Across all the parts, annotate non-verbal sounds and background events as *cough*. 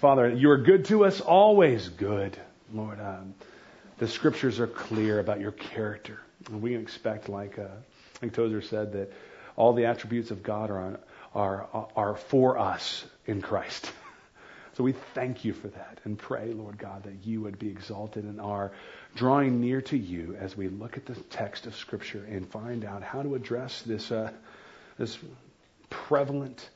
Father, you are good to us, always good. Lord, um, the scriptures are clear about your character. And we expect, like, uh, like Tozer said, that all the attributes of God are, on, are, are for us in Christ. *laughs* So we thank you for that and pray, Lord God, that you would be exalted in our drawing near to you as we look at the text of Scripture and find out how to address this, uh, this prevalent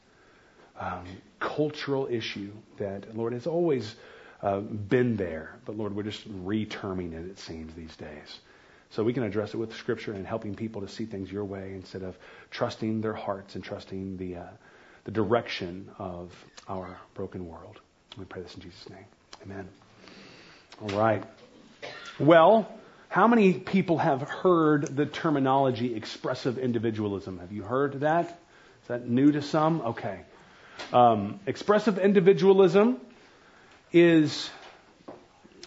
um, cultural issue that, Lord, has always uh, been there, but Lord, we're just reterming it, it seems, these days. So we can address it with Scripture and helping people to see things your way instead of trusting their hearts and trusting the, uh, the direction of our broken world. We pray this in Jesus' name. Amen. All right. Well, how many people have heard the terminology expressive individualism? Have you heard that? Is that new to some? Okay. Um, expressive individualism is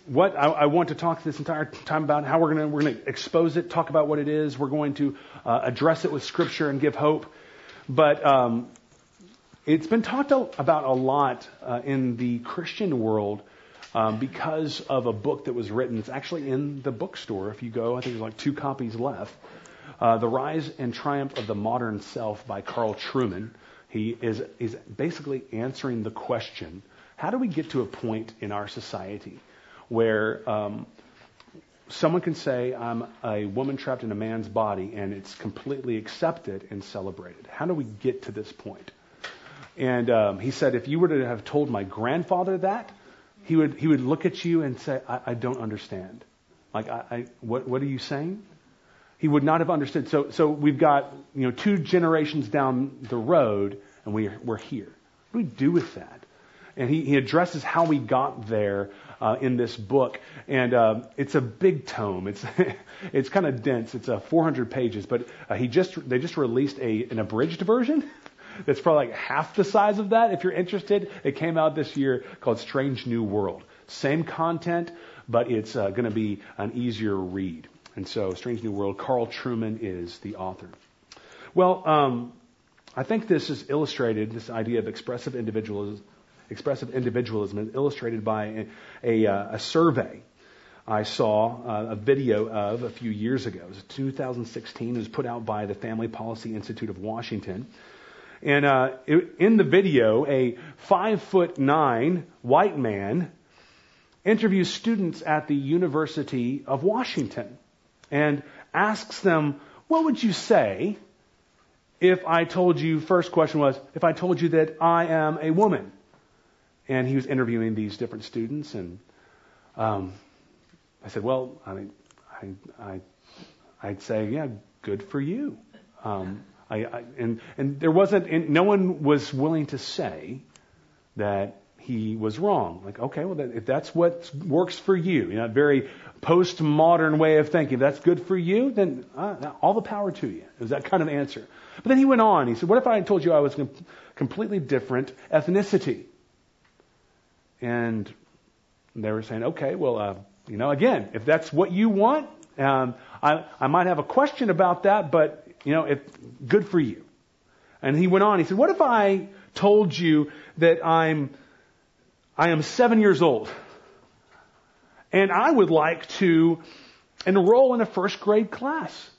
what I, I, want to talk this entire time about. How we're going to we're going to expose it, talk about what it is. We're going to uh, address it with Scripture and give hope. But um, it's been talked about a lot uh, in the Christian world um, because of a book that was written. It's actually in the bookstore. If you go, I think there's like two copies left. Uh, the Rise and Triumph of the Modern Self by Carl Trueman. He is, is basically answering the question how do we get to a point in our society where um, someone can say, I'm a woman trapped in a man's body, and it's completely accepted and celebrated? How do we get to this point? And um, he said, if you were to have told my grandfather that, he would, he would look at you and say, I, I don't understand. Like, I, I, what, what are you saying? He would not have understood. So, so we've got you know two generations down the road, and we, we're here. What do we do with that? And he, he addresses how we got there uh, in this book, and uh, it's a big tome. It's *laughs* it's kind of dense. It's uh, 400 pages, but uh, he just they just released a an abridged version. *laughs* That's probably like half the size of that. If you're interested, it came out this year called Strange New World. Same content, but it's uh, going to be an easier read. And so, Strange New World, Carl Trueman is the author. Well, um, I think this is illustrated, this idea of expressive individualism, expressive individualism is illustrated by a, a, uh, a survey I saw uh, a video of a few years ago. It was 2016. It was put out by the Family Policy Institute of Washington. And uh, it, in the video, a five foot nine white man interviews students at the University of Washington and asks them, What would you say if I told you, first question was, if I told you that I am a woman? And he was interviewing these different students, and um, I said, Well, I mean, I, I, I'd say, Yeah, good for you. Um, I, I, and, and there wasn't, and no one was willing to say that he was wrong. Like, okay, well, if that's what works for you, you know, very postmodern way of thinking, if that's good for you, then uh, all the power to you. It was that kind of answer. But then he went on. He said, what if I told you I was a completely different ethnicity? And they were saying, okay, well, uh, you know, again, if that's what you want, um, I, I might have a question about that, but, you know, if, good for you. And he went on. He said, what if I told you that I'm, I am seven years old? and I would like to enroll in a first grade class.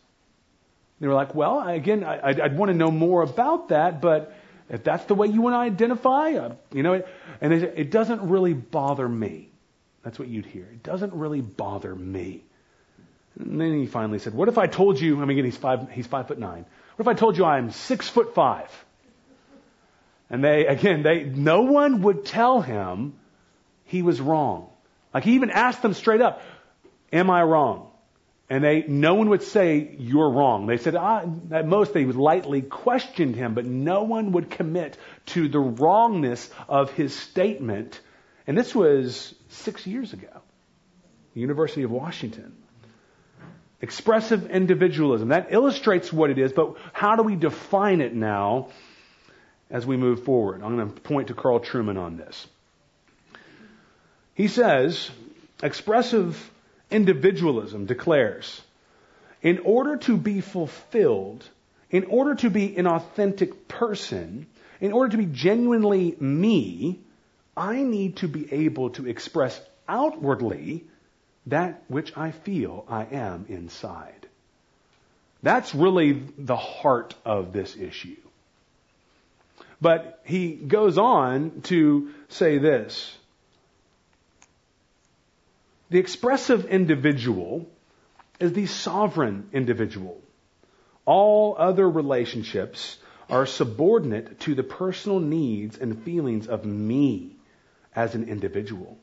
They were like, well, again, I'd, I'd want to know more about that, but if that's the way you want to identify, uh, you know, and they said, it doesn't really bother me. That's what you'd hear. It doesn't really bother me. And then he finally said, what if I told you, I mean, again, he's five, he's five foot nine. What if I told you I'm six foot five? And they, again, they, no one would tell him he was wrong. Like he even asked them straight up, am I wrong? And they, no one would say, you're wrong. They said, ah, at most they lightly questioned him, but no one would commit to the wrongness of his statement. And this was six years ago. University of Washington. Expressive individualism. That illustrates what it is, but how do we define it now as we move forward? I'm going to point to Carl Trueman on this. He says, expressive individualism declares, in order to be fulfilled, in order to be an authentic person, in order to be genuinely me, I need to be able to express outwardly that which I feel I am inside. That's really the heart of this issue. But he goes on to say this. The expressive individual is the sovereign individual. All other relationships are subordinate to the personal needs and feelings of me as an individual.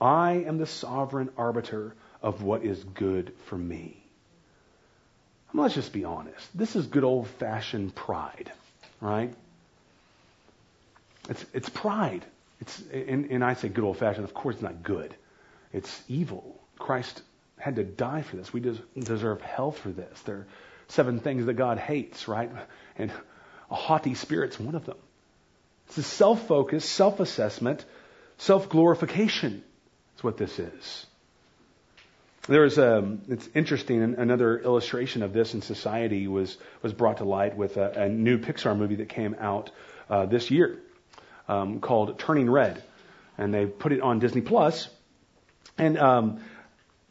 I am the sovereign arbiter of what is good for me. let's just be honest. This is good old fashioned pride, right? It's, it's pride. It's, and, and I say good old fashioned, of course it's not good. It's evil. Christ had to die for this. We deserve hell for this. There are seven things that God hates, right? And a haughty spirit's one of them. It's a self-focus, self-assessment, self-glorification. That's what this is. There was a, um, it's interesting, another illustration of this in society was, was brought to light with a, a new Pixar movie that came out uh, this year um, called Turning Red. And they put it on Disney Plus. And um,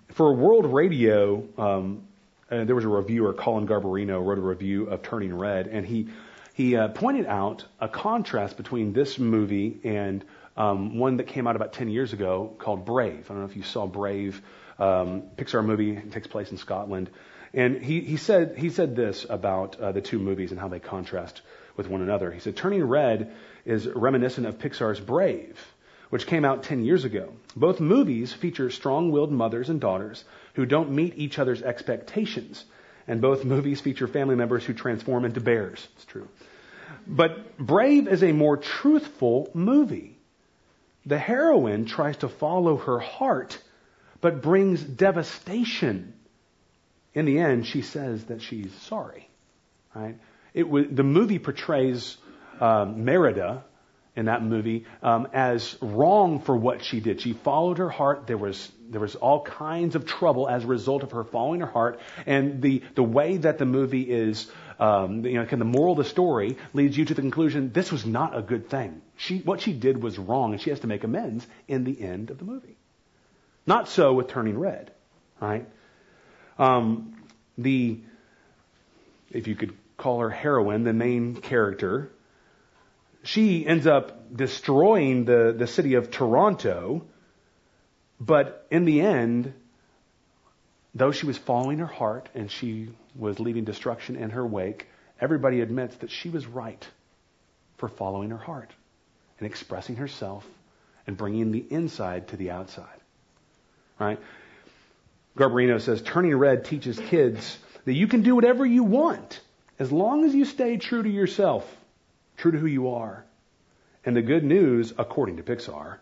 for World Radio, um, uh, there was a reviewer, Collin Garbarino, wrote a review of Turning Red, and he he uh, pointed out a contrast between this movie and um, one that came out about 10 years ago called Brave. I don't know if you saw Brave, um, Pixar movie. It takes place in Scotland. And he, he said he said this about uh, the two movies and how they contrast with one another. He said, Turning Red is reminiscent of Pixar's Brave, which came out 10 years ago. Both movies feature strong willed mothers and daughters who don't meet each other's expectations. And both movies feature family members who transform into bears. It's true. But Brave is a more truthful movie. The heroine tries to follow her heart, but brings devastation. In the end, she says that she's sorry. Right? It was, the movie portrays um, Merida in that movie um, as wrong for what she did. She followed her heart. There was there was all kinds of trouble as a result of her following her heart. And the the way that the movie is, um, you know, kind of the moral of the story leads you to the conclusion this was not a good thing. She what she did was wrong, and she has to make amends in the end of the movie. Not so with Turning Red, right? Um, the if you could call her heroine, the main character, she ends up destroying the, the city of Toronto, but in the end, though she was following her heart and she was leaving destruction in her wake, everybody admits that she was right for following her heart and expressing herself and bringing the inside to the outside. Right? Garbarino says, turning red teaches kids that you can do whatever you want as long as you stay true to yourself true to who you are. And the good news, according to Pixar,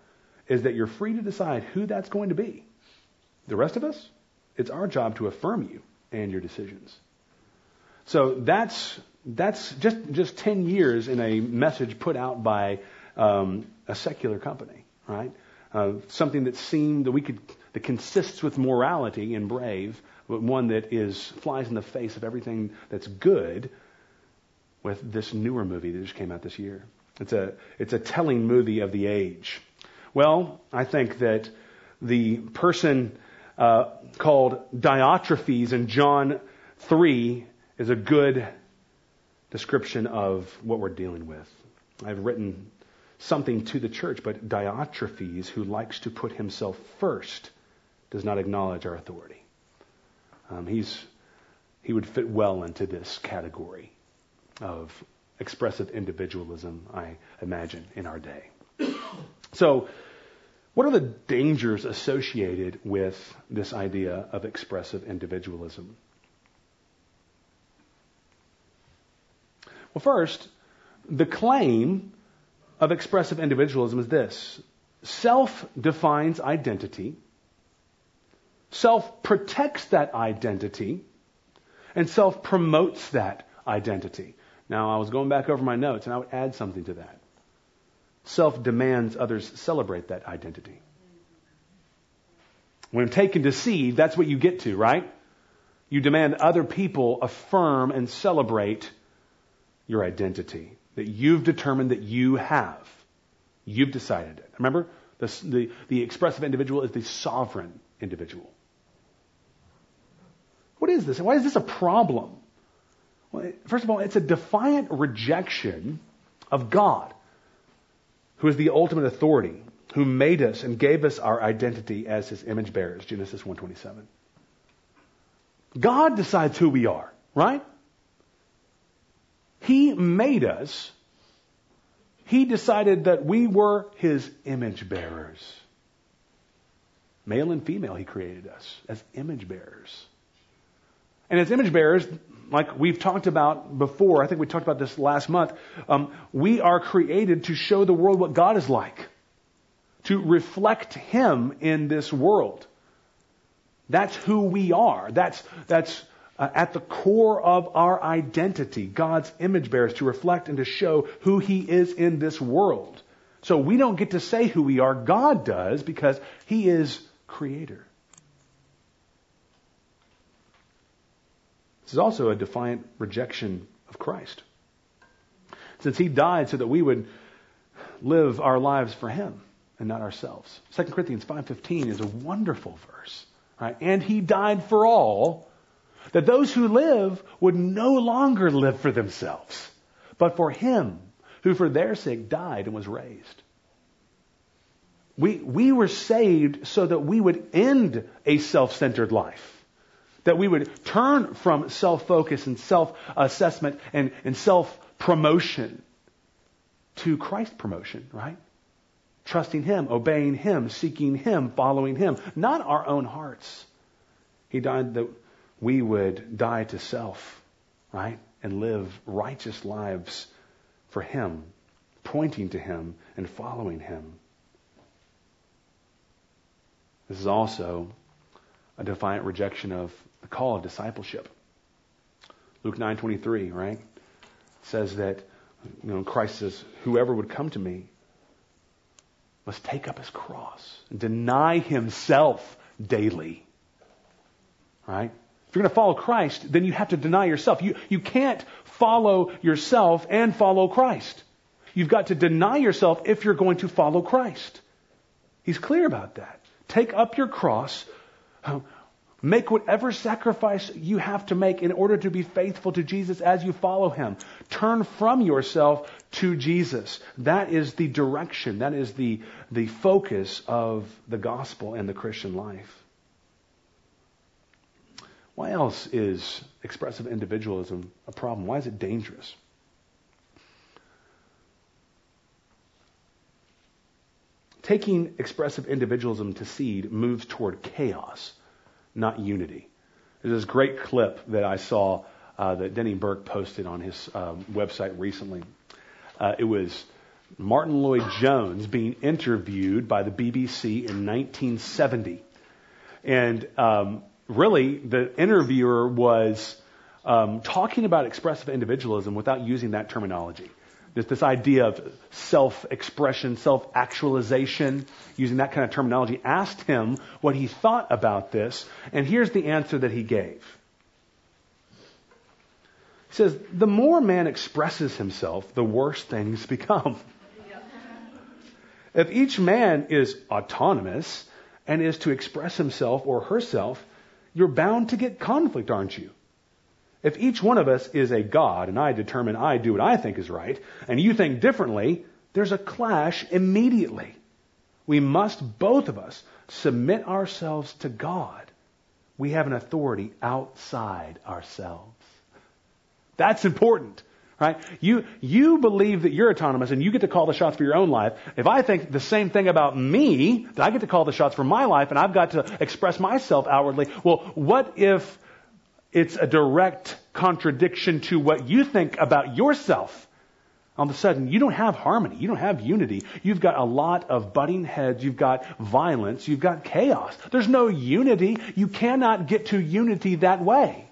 is that you're free to decide who that's going to be. The rest of us, it's our job to affirm you and your decisions. So that's that's just just ten years in a message put out by um, a secular company, right? Uh, something that seemed that we could that consists with morality and brave, one that is flies in the face of everything that's good with this newer movie that just came out this year. It's a, it's a telling movie of the age. Well, I think that the person uh, called Diotrephes in John 3 is a good description of what we're dealing with. I've written something to the church, but Diotrephes, who likes to put himself first, does not acknowledge our authority. Um, he's, he would fit well into this category of expressive individualism, I imagine, in our day. so, what are the dangers associated with this idea of expressive individualism? Well, first, the claim of expressive individualism is this self defines identity, self protects that identity, and self promotes that identity. Now, I was going back over my notes, and I would add something to that. Self demands others celebrate that identity. When taken to seed, that's what you get to, right? You demand other people affirm and celebrate your identity that you've determined that you have. You've decided it. Remember, the, the, the expressive individual is the sovereign individual. What is this? Why is this a problem? Well, first of all, it's a defiant rejection of God, who is the ultimate authority, who made us and gave us our identity as his image bearers, Genesis 1:27. God decides who we are, right? He made us. He decided that we were his image bearers. Male and female, he created us as image bearers. And as image bearers, like we've talked about before, I think we talked about this last month, um, we are created to show the world what God is like, to reflect Him in this world. That's who we are. That's, that's uh, at the core of our identity, God's image bearers, to reflect and to show who He is in this world. So we don't get to say who we are, God does, because He is Creator. This is also a defiant rejection of Christ. Since He died so that we would live our lives for Him and not ourselves. 2 Corinthians 5.15 is a wonderful verse. Right? And He died for all that those who live would no longer live for themselves, but for him who for their sake died and was raised. We, we were saved so that we would end a self-centered life. That we would turn from self-focus and self-assessment and, and self-promotion to Christ promotion, right? Trusting Him, obeying Him, seeking Him, following Him, not our own hearts. He died that we would die to self, right? And live righteous lives for Him, pointing to Him and following Him. This is also a defiant rejection of the call of discipleship. Luke 9:23, right? Says that you know Christ says whoever would come to me must take up his cross and deny himself daily. Right? If you're going to follow Christ, then you have to deny yourself. You, you can't follow yourself and follow Christ. You've got to deny yourself if you're going to follow Christ. He's clear about that. Take up your cross. Make whatever sacrifice you have to make in order to be faithful to Jesus as you follow him. Turn from yourself to Jesus. That is the direction, that is the, the focus of the gospel and the Christian life. Why else is expressive individualism a problem? Why is it dangerous? Taking expressive individualism to seed moves toward chaos, not unity. There's this great clip that I saw uh, that Denny Burk posted on his um, website recently. Uh, it was Martyn Lloyd-Jones being interviewed by the BBC in 1970. And um, really, the interviewer was um, talking about expressive individualism without using that terminology. This, idea of self-expression, self-actualization, using that kind of terminology, asked him what he thought about this, and here's the answer that he gave. He says, the more man expresses himself, the worse things *laughs* become. If each man is autonomous and is to express himself or herself, you're bound to get conflict, aren't you? If each one of us is a God and I determine I do what I think is right and you think differently, there's a clash immediately. We must, both of us, submit ourselves to God. We have an authority outside ourselves. That's important. Right? You, you believe that you're autonomous and you get to call the shots for your own life. If I think the same thing about me, that I get to call the shots for my life and I've got to express myself outwardly, well, what if it's a direct contradiction to what you think about yourself? All of a sudden, you don't have harmony. You don't have unity. You've got a lot of butting heads. You've got violence. You've got chaos. There's no unity. You cannot get to unity that way.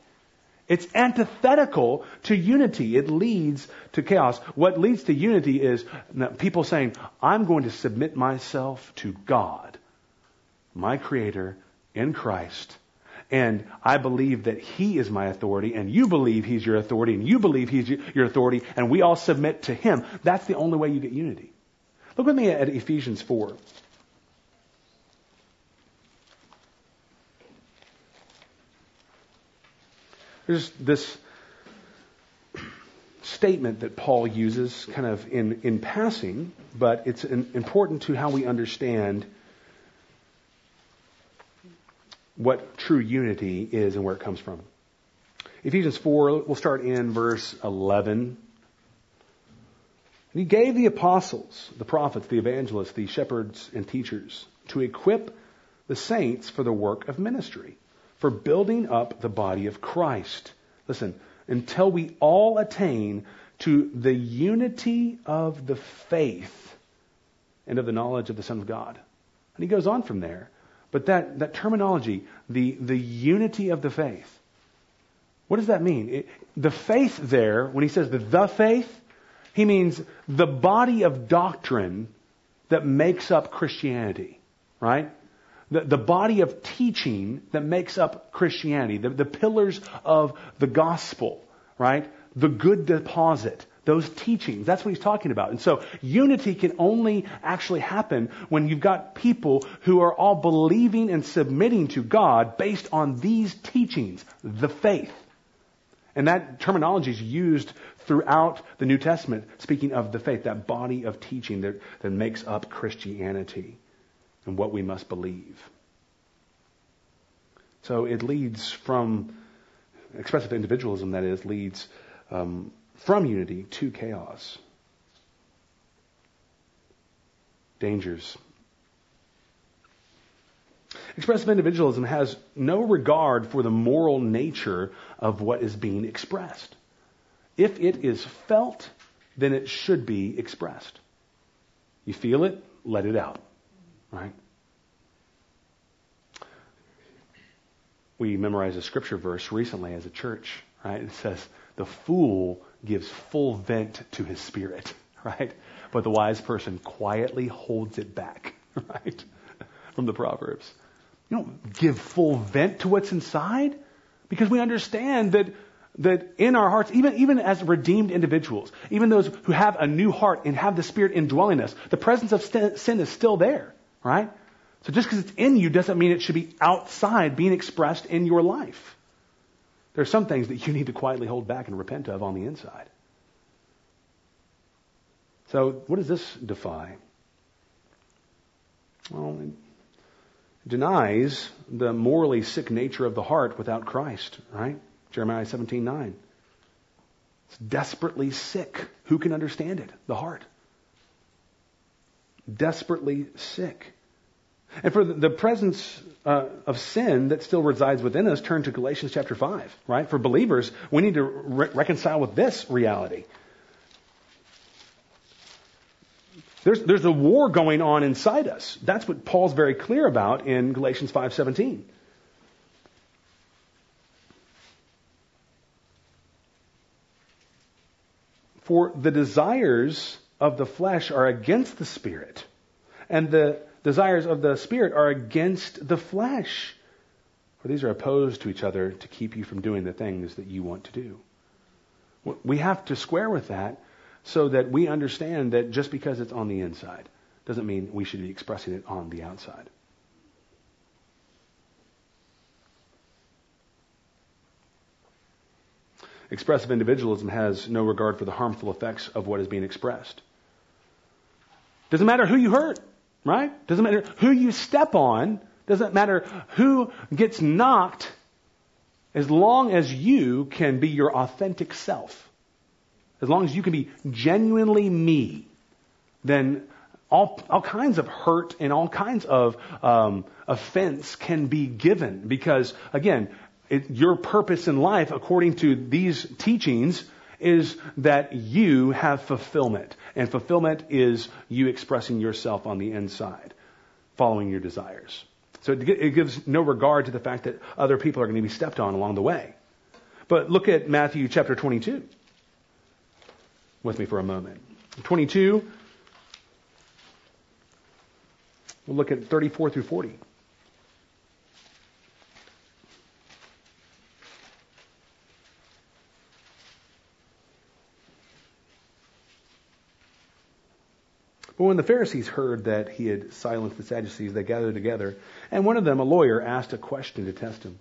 It's antithetical to unity. It leads to chaos. What leads to unity is people saying, I'm going to submit myself to God, my Creator, in Christ. And I believe that He is my authority, and you believe He's your authority, and you believe He's your authority, and we all submit to Him. That's the only way you get unity. Look with me at Ephesians 4. There's this statement that Paul uses kind of in, in passing, but it's in, important to how we understand what true unity is and where it comes from. Ephesians 4, we'll start in verse 11. And he gave the apostles, the prophets, the evangelists, the shepherds, and teachers to equip the saints for the work of ministry, for building up the body of Christ. Listen, until we all attain to the unity of the faith and of the knowledge of the Son of God. And he goes on from there. But that, that terminology, the, the unity of the faith, what does that mean? It, the faith there, when he says the, the faith, he means the body of doctrine that makes up Christianity, right? The, the body of teaching that makes up Christianity, the, the pillars of the gospel, right? The good deposit, those teachings. That's what he's talking about. And so unity can only actually happen when you've got people who are all believing and submitting to God based on these teachings, the faith. And that terminology is used throughout the New Testament, speaking of the faith, that body of teaching that, that makes up Christianity and what we must believe. So it leads from expressive individualism, that is, leads um, from unity to chaos. Dangers. Expressive individualism has no regard for the moral nature of what is being expressed. If it is felt, then it should be expressed. You feel it, let it out. Right? We memorized a scripture verse recently as a church, right? It says, the fool gives full vent to his spirit, *laughs* right? But the wise person quietly holds it back, *laughs* right? From the Proverbs. You don't give full vent to what's inside because we understand that that in our hearts, even, even as redeemed individuals, even those who have a new heart and have the Spirit indwelling us, the presence of sin is still there, right? So just because it's in you doesn't mean it should be outside being expressed in your life. There are some things that you need to quietly hold back and repent of on the inside. So, what does this defy? Well, it denies the morally sick nature of the heart without Christ, right? Jeremiah 17 9. It's desperately sick. Who can understand it? The heart. Desperately sick. And for the presence uh, of sin that still resides within us, turn to Galatians chapter 5, right? For believers, we need to re- reconcile with this reality. There's, there's a war going on inside us. That's what Paul's very clear about in Galatians 5:17. For the desires of the flesh are against the spirit, and the desires of the Spirit are against the flesh. For these are opposed to each other to keep you from doing the things that you want to do. We have to square with that so that we understand that just because it's on the inside doesn't mean we should be expressing it on the outside. Expressive individualism has no regard for the harmful effects of what is being expressed. Doesn't matter who you hurt. Right? Doesn't matter who you step on, doesn't matter who gets knocked, as long as you can be your authentic self. As long as you can be genuinely me, then all, all kinds of hurt and all kinds of um, offense can be given. Because, again, it, your purpose in life, according to these teachings, is that you have fulfillment. And fulfillment is you expressing yourself on the inside, following your desires. So it gives no regard to the fact that other people are going to be stepped on along the way. But look at Matthew chapter 22 with me for a moment. 22, we'll look at 34 through 40. But when the Pharisees heard that he had silenced the Sadducees, they gathered together, and one of them, a lawyer, asked a question to test him.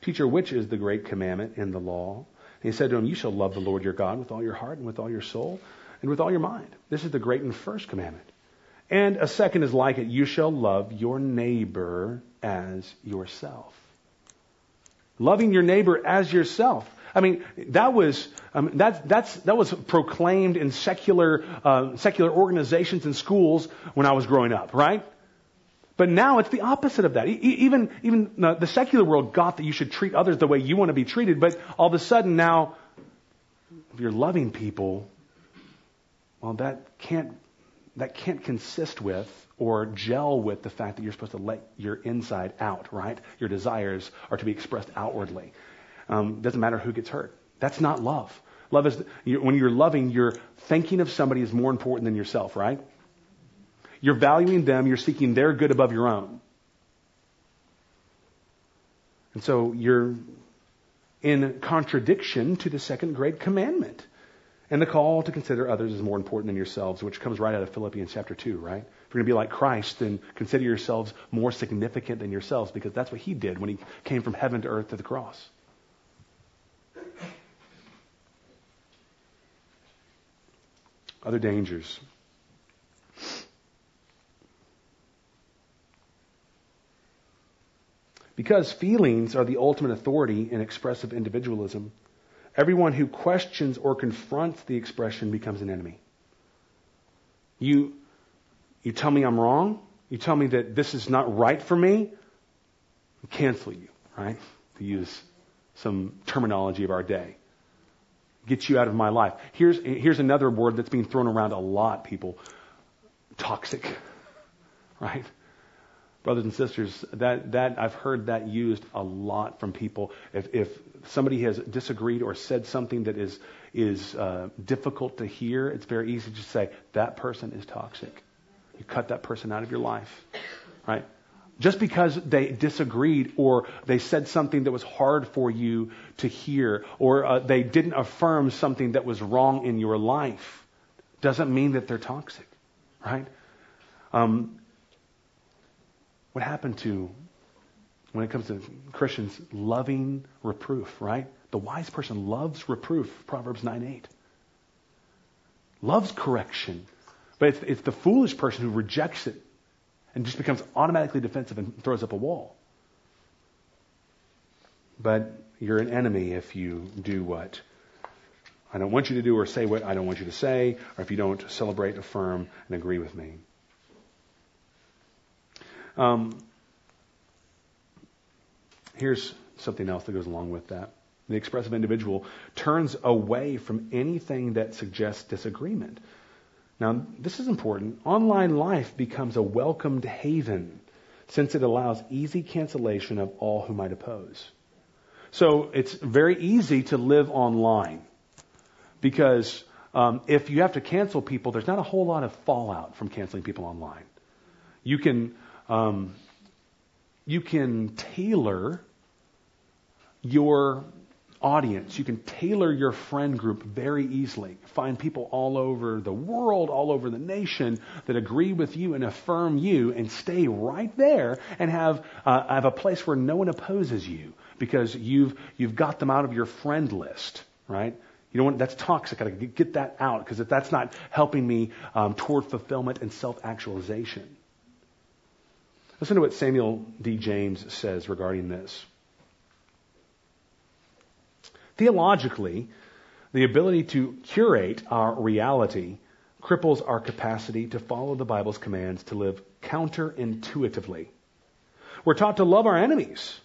Teacher, which is the great commandment in the law? And he said to him, You shall love the Lord your God with all your heart and with all your soul and with all your mind. This is the great and first commandment. And a second is like it you shall love your neighbor as yourself. Loving your neighbor as yourself. I mean, that was um, that that's that was proclaimed in secular uh, secular organizations and schools when I was growing up, right? But now it's the opposite of that. Even even the secular world got that you should treat others the way you want to be treated, but all of a sudden now, if you're loving people, well, that can't that can't consist with or gel with the fact that you're supposed to let your inside out, right? Your desires are to be expressed outwardly. Um, doesn't matter who gets hurt. That's not love. Love is when you're loving, you're thinking of somebody as more important than yourself, right? You're valuing them. You're seeking their good above your own. And so you're in contradiction to the second great commandment and the call to consider others as more important than yourselves, which comes right out of Philippians chapter 2, right? If you're going to be like Christ, then consider yourselves more significant than yourselves because that's what he did when he came from heaven to earth to the cross. Other dangers. Because feelings are the ultimate authority in expressive individualism, everyone who questions or confronts the expression becomes an enemy. You, you tell me I'm wrong, you tell me that this is not right for me, I cancel you, right? To use some terminology of our day get you out of my life. Here's, here's another word that's being thrown around a lot, people. Toxic. *laughs* Right? Brothers and sisters, that, that I've heard that used a lot from people. If, if somebody has disagreed or said something that is, is uh, difficult to hear, it's very easy to say, that person is toxic. You cut that person out of your life. Right? Just because they disagreed or they said something that was hard for you to hear or uh, they didn't affirm something that was wrong in your life doesn't mean that they're toxic, right? Um, what happened to, when it comes to Christians, loving reproof, right? The wise person loves reproof, Proverbs 9 8. Loves correction. But it's, it's the foolish person who rejects it and just becomes automatically defensive and throws up a wall. But you're an enemy if you do what I don't want you to do or say what I don't want you to say, or if you don't celebrate, affirm, and agree with me. Um, here's something else that goes along with that. The expressive individual turns away from anything that suggests disagreement. Now, this is important. Online life becomes a welcomed haven since it allows easy cancellation of all who might oppose. So it's very easy to live online because um, if you have to cancel people, there's not a whole lot of fallout from canceling people online. You can um, you can tailor your audience. You can tailor your friend group very easily. Find people all over the world, all over the nation that agree with you and affirm you and stay right there and have, uh, have a place where no one opposes you because you've, you've got them out of your friend list, right? You know what? That's toxic. I gotta get that out because if that's not helping me um, toward fulfillment and self-actualization. Listen to what Samuel D. James says regarding this. Theologically, the ability to curate our reality cripples our capacity to follow the Bible's commands to live counterintuitively. We're taught to love our enemies,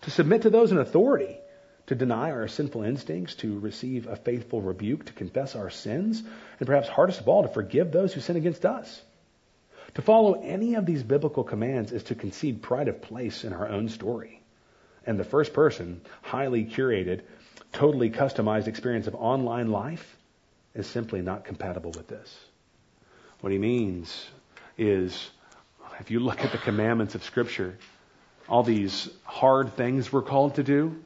to submit to those in authority, to deny our sinful instincts, to receive a faithful rebuke, to confess our sins, and perhaps hardest of all, to forgive those who sin against us. To follow any of these biblical commands is to concede pride of place in our own story. And the first person, highly curated, totally customized experience of online life is simply not compatible with this. What he means is, if you look at the commandments of Scripture, all these hard things we're called to do,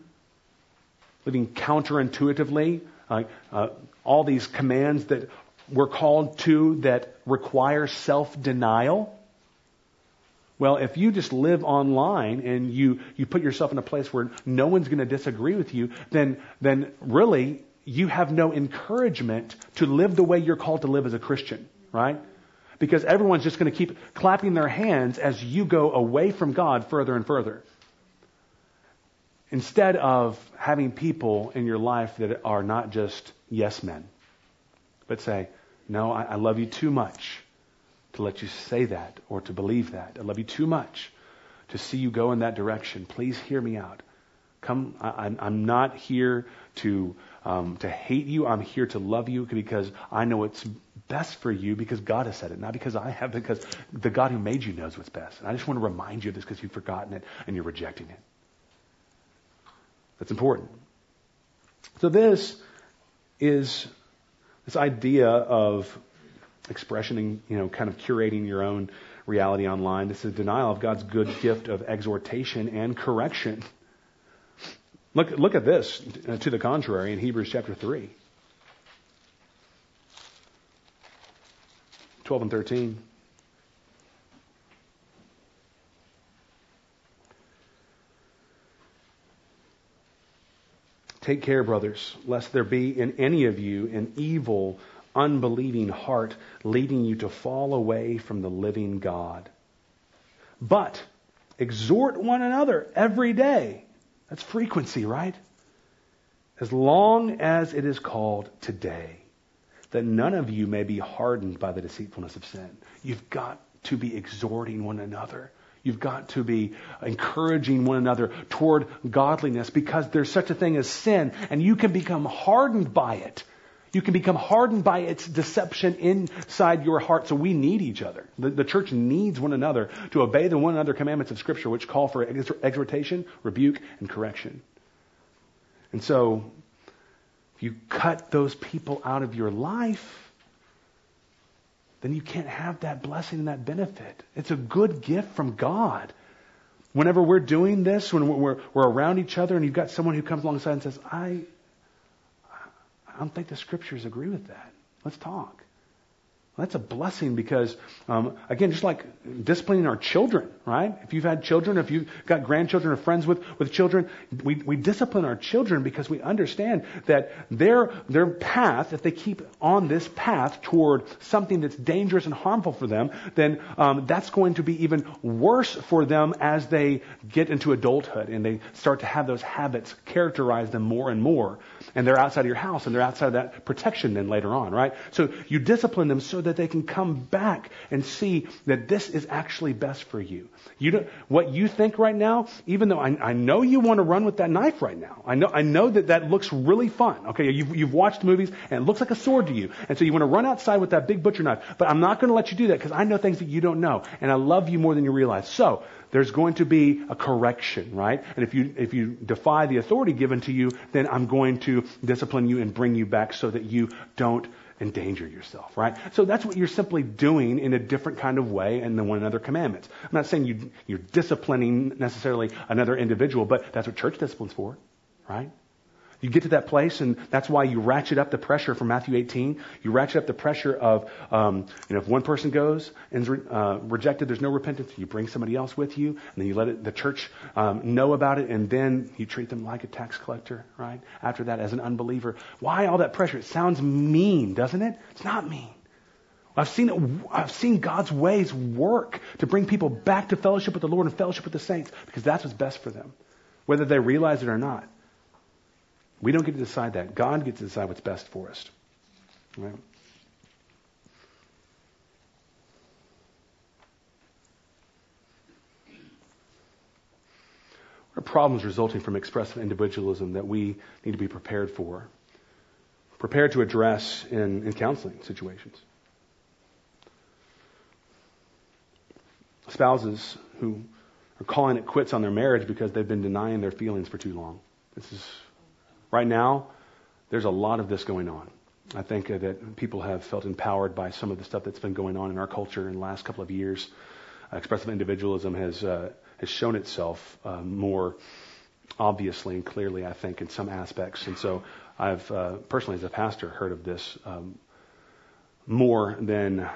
living counterintuitively, uh, uh, all these commands that we're called to that require self-denial. Well, if you just live online and you, you put yourself in a place where no one's going to disagree with you, then, then really you have no encouragement to live the way you're called to live as a Christian, right? Because everyone's just going to keep clapping their hands as you go away from God further and further. Instead of having people in your life that are not just yes men, but say, no, I, I love you too much to let you say that or to believe that. I love you too much to see you go in that direction. Please hear me out. Come, I, I'm not here to um, to hate you. I'm here to love you because I know it's best for you because God has said it, not because I have, because the God who made you knows what's best. And I just want to remind you of this because you've forgotten it and you're rejecting it. That's important. So this is this idea of expression and, you know, kind of curating your own reality online. This is denial of God's good gift of exhortation and correction. Look, look at this uh, to the contrary in Hebrews chapter 3. 12 and 13. Take care, brothers, lest there be in any of you an evil, unbelieving heart leading you to fall away from the living God. But exhort one another every day. That's frequency, right? As long as it is called today, that none of you may be hardened by the deceitfulness of sin. You've got to be exhorting one another. You've got to be encouraging one another toward godliness because there's such a thing as sin and you can become hardened by it. You can become hardened by its deception inside your heart. So we need each other. The, the, church needs one another to obey the one another commandments of Scripture, which call for exhortation, rebuke, and correction. And so, if you cut those people out of your life, then you can't have that blessing and that benefit. It's a good gift from God. Whenever we're doing this, when we're, we're around each other and you've got someone who comes alongside and says, I, I don't think the scriptures agree with that. Let's talk. That's a blessing because, um, again, just like disciplining our children, right? If you've had children, if you've got grandchildren or friends with, with children, we, we discipline our children because we understand that their, their path, if they keep on this path toward something that's dangerous and harmful for them, then um, that's going to be even worse for them as they get into adulthood and they start to have those habits characterize them more and more. And they're outside of your house and they're outside of that protection then later on, right? So you discipline them so that they can come back and see that this is actually best for you. You don't, what you think right now, even though I, I know you want to run with that knife right now. I know, I know that that looks really fun. Okay, you've, you've watched movies and it looks like a sword to you. And so you want to run outside with that big butcher knife. But I'm not going to let you do that because I know things that you don't know. And I love you more than you realize. So, there's going to be a correction, right? And if you, if you defy the authority given to you, then I'm going to discipline you and bring you back so that you don't endanger yourself, right? So that's what you're simply doing in a different kind of way in the one another commandments. I'm not saying you, you're disciplining necessarily another individual, but that's what church discipline's for, right? You get to that place, and that's why you ratchet up the pressure from Matthew 18. You ratchet up the pressure of, um, you know, if one person goes and is re- uh, rejected, there's no repentance. You bring somebody else with you, and then you let it, the church um, know about it, and then you treat them like a tax collector, right? After that, as an unbeliever. Why all that pressure? It sounds mean, doesn't it? It's not mean. I've seen it, I've seen God's ways work to bring people back to fellowship with the Lord and fellowship with the saints because that's what's best for them, whether they realize it or not. We don't get to decide that. God gets to decide what's best for us. Right? What are problems resulting from expressive individualism that we need to be prepared for? Prepared to address in, in counseling situations. Spouses who are calling it quits on their marriage because they've been denying their feelings for too long. This is Right now, there's a lot of this going on. I think that people have felt empowered by some of the stuff that's been going on in our culture in the last couple of years. Uh, expressive individualism has uh, has shown itself uh, more obviously and clearly, I think, in some aspects. And so, I've uh, personally, as a pastor, heard of this um, more than,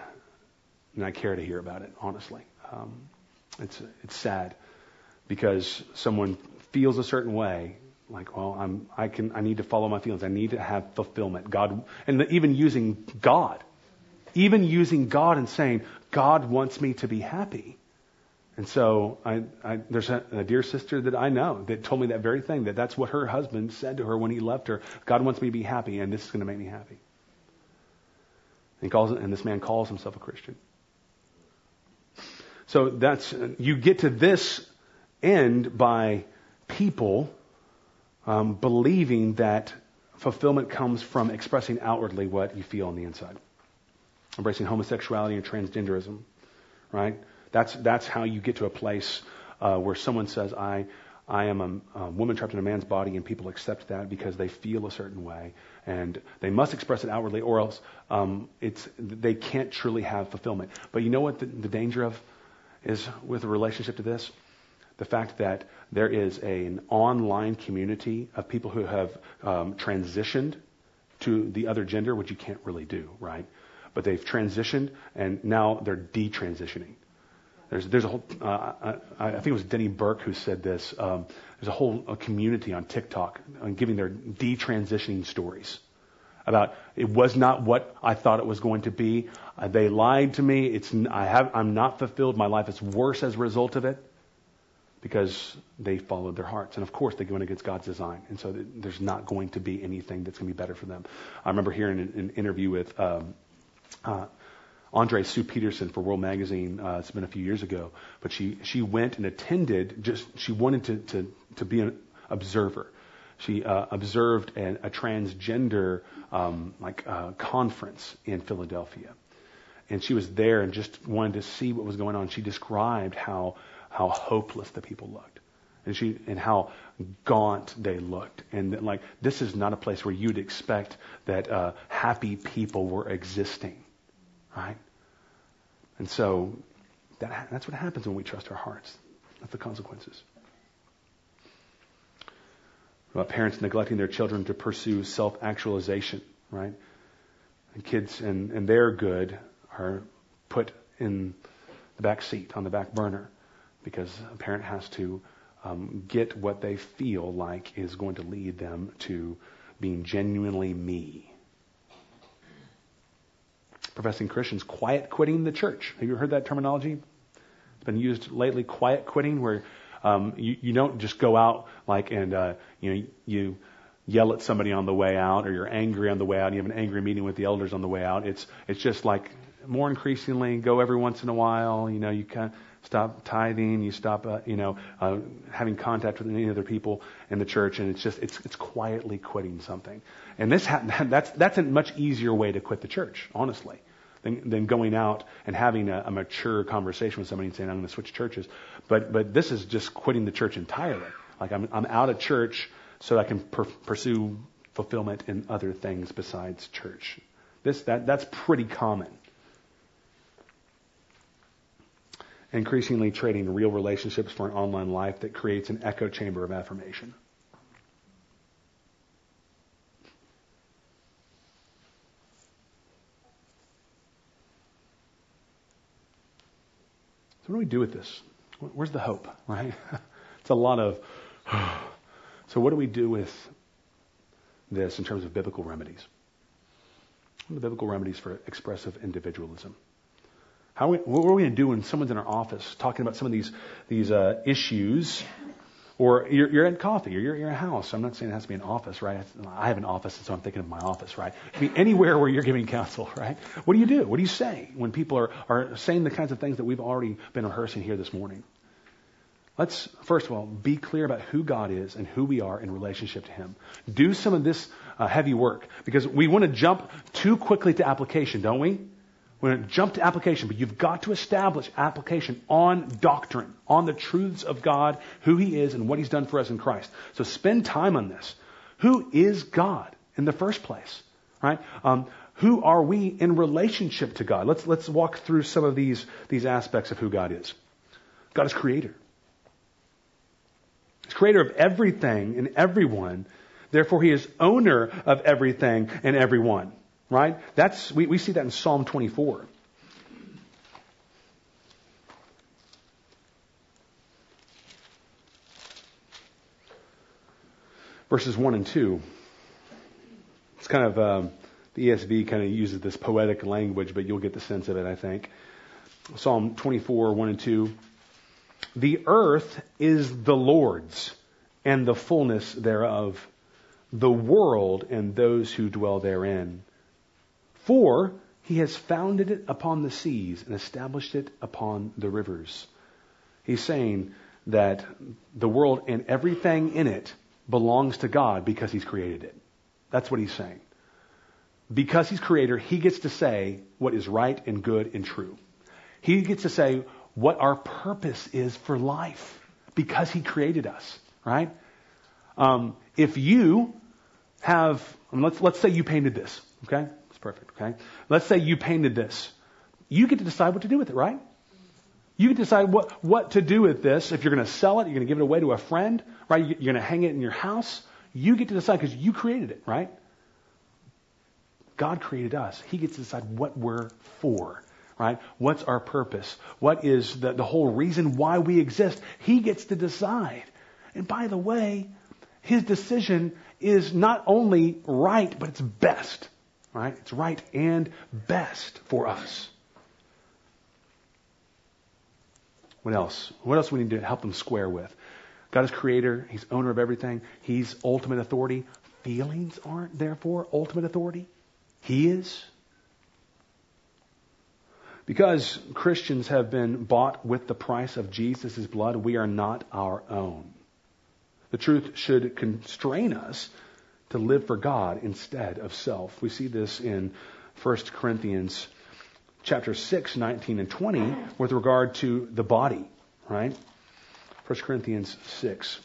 than I care to hear about it, honestly. Um, it's, it's sad because someone feels a certain way, like, well, I'm, I can, I need to follow my feelings. I need to have fulfillment. God, and even using God, even using God and saying, God wants me to be happy. And so I, I, there's a, a, dear sister that I know that told me that very thing, that that's what her husband said to her when he left her. God wants me to be happy, and this is going to make me happy. And, calls, and this man calls himself a Christian. So that's, you get to this end by people um, believing that fulfillment comes from expressing outwardly what you feel on the inside. Embracing homosexuality and transgenderism, right? That's, that's how you get to a place uh, where someone says, I, I am a, a, woman trapped in a man's body, and people accept that because they feel a certain way, and they must express it outwardly, or else um, it's they can't truly have fulfillment. But you know what the, the danger of is with a relationship to this? The fact that there is a, an online community of people who have um, transitioned to the other gender, which you can't really do, right? But they've transitioned, and now they're detransitioning. There's, there's a whole, uh, I, I, think it was Denny Burk who said this. Um, there's a whole a community on TikTok on giving their detransitioning stories about it was not what I thought it was going to be. Uh, they lied to me. It's, I have, I'm not fulfilled. My life is worse as a result of it because they followed their hearts. And of course, they went against God's design. And so there's not going to be anything that's going to be better for them. I remember hearing an, an interview with um, uh, Andrée Seu Peterson for World Magazine. Uh, it's been a few years ago, but she she went and attended. Just she wanted to to to be an observer. She uh, observed an, a transgender um, like uh, conference in Philadelphia, and she was there and just wanted to see what was going on. She described how how hopeless the people looked, and she and how gaunt they looked, and like this is not a place where you'd expect that uh, happy people were existing Right? And so that, that's what happens when we trust our hearts. That's the consequences. About parents neglecting their children to pursue self actualization, right? And kids and, and their good are put in the back seat, on the back burner, because a parent has to um, get what they feel like is going to lead them to being genuinely me professing Christians quiet quitting the church. Have you heard that terminology? It's been used lately, quiet quitting, where um, you, you don't just go out like and uh, you know you yell at somebody on the way out, or you're angry on the way out. And you have an angry meeting with the elders on the way out. It's it's just like more increasingly go every once in a while. You know, you kind of stop tithing, you stop, uh, you know, uh, having contact with any other people in the church, and it's just it's it's quietly quitting something. And this ha- *laughs* that's that's a much easier way to quit the church, honestly, than than going out and having a, a mature conversation with somebody and saying I'm going to switch churches. But but this is just quitting the church entirely. Like I'm I'm out of church so I can per- pursue fulfillment in other things besides church. This that that's pretty common. Increasingly trading real relationships for an online life that creates an echo chamber of affirmation. So what do we do with this? Where's the hope, right? *laughs* it's a lot of. *sighs* so what do we do with this in terms of biblical remedies? What are the biblical remedies for expressive individualism? How we, what are we going to do when someone's in our office talking about some of these these uh, issues? Or you're, you're at coffee, or you're, at a house. I'm not saying it has to be an office, right? I have an office, so I'm thinking of my office, right? I mean, anywhere where you're giving counsel, right? What do you do? What do you say when people are, are saying the kinds of things that we've already been rehearsing here this morning? Let's, first of all, be clear about who God is and who we are in relationship to Him. Do some of this uh, heavy work because we want to jump too quickly to application, don't we? We're going to jump to application, but you've got to establish application on doctrine, on the truths of God, who He is, and what He's done for us in Christ. So spend time on this. Who is God in the first place? Right? Um, who are we in relationship to God? Let's let's walk through some of these these aspects of who God is. God is creator. He's creator of everything and everyone. Therefore, He is owner of everything and everyone right? That's, we, we see that in Psalm 24. Verses 1 and 2. It's kind of, um, the ESV kind of uses this poetic language, but you'll get the sense of it, I think. Psalm 24, 1 and 2. The earth is the Lord's and the fullness thereof, the world and those who dwell therein. For he has founded it upon the seas and established it upon the rivers. He's saying that the world and everything in it belongs to God because he's created it. That's what he's saying. Because he's creator, he gets to say what is right and good and true. He gets to say what our purpose is for life because he created us, right? Um, if you have, let's, let's say you painted this, okay? Perfect, okay? Let's say you painted this. You get to decide what to do with it, right? You can decide what, what to do with this. If you're going to sell it, you're going to give it away to a friend, right? You're going to hang it in your house. You get to decide because you created it, right? God created us. He gets to decide what we're for, right? What's our purpose? What is the, the whole reason why we exist? He gets to decide. And by the way, his decision is not only right, but it's best, right? It's right and best for us. What else? What else we need to help them square with? God is creator. He's owner of everything. He's ultimate authority. Feelings aren't therefore ultimate authority. He is. Because Christians have been bought with the price of Jesus' blood, we are not our own. The truth should constrain us to live for God instead of self. We see this in 1 Corinthians chapter 6, 19 and 20 with regard to the body, right? 1 Corinthians 6.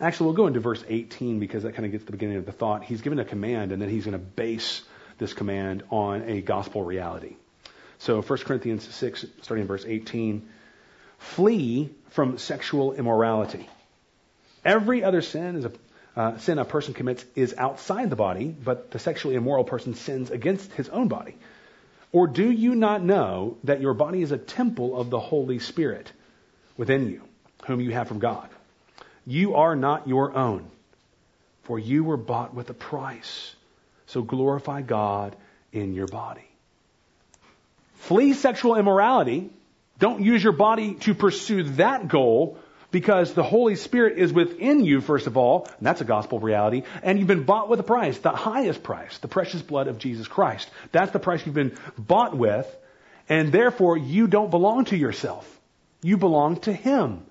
Actually, we'll go into verse 18 because that kind of gets the beginning of the thought. He's given a command and then he's going to base this command on a gospel reality. So 1 Corinthians 6, starting in verse 18, flee from sexual immorality. Every other sin is a uh, sin a person commits is outside the body, but the sexually immoral person sins against his own body. Or do you not know that your body is a temple of the Holy Spirit within you, whom you have from God? You are not your own, for you were bought with a price. So glorify God in your body. Flee sexual immorality. Don't use your body to pursue that goal because the Holy Spirit is within you, first of all, and that's a gospel reality, and you've been bought with a price, the highest price, the precious blood of Jesus Christ. That's the price you've been bought with, and therefore you don't belong to yourself. You belong to Him.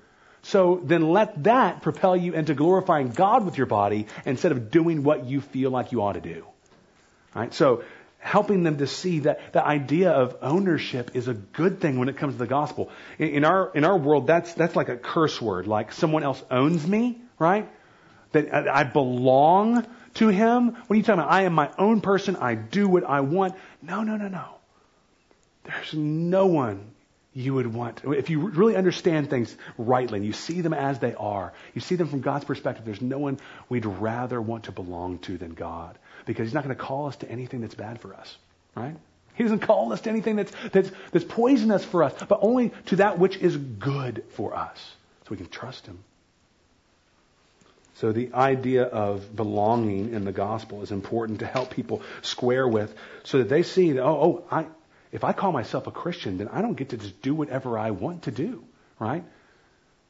So then let that propel you into glorifying God with your body instead of doing what you feel like you ought to do. Right? So helping them to see that the idea of ownership is a good thing when it comes to the gospel. In, in, our in our world, that's that's like a curse word, like someone else owns me, right? That I, belong to him. When you talk about I am my own person, I do what I want. No, no, no, no. There's no one you would want. If you really understand things rightly and you see them as they are, you see them from God's perspective, there's no one we'd rather want to belong to than God because he's not going to call us to anything that's bad for us, right? He doesn't call us to anything that's, that's, that's poisonous for us, but only to that which is good for us. So we can trust him. So the idea of belonging in the gospel is important to help people square with so that they see that, oh, oh, I, if I call myself a Christian, then I don't get to just do whatever I want to do, right?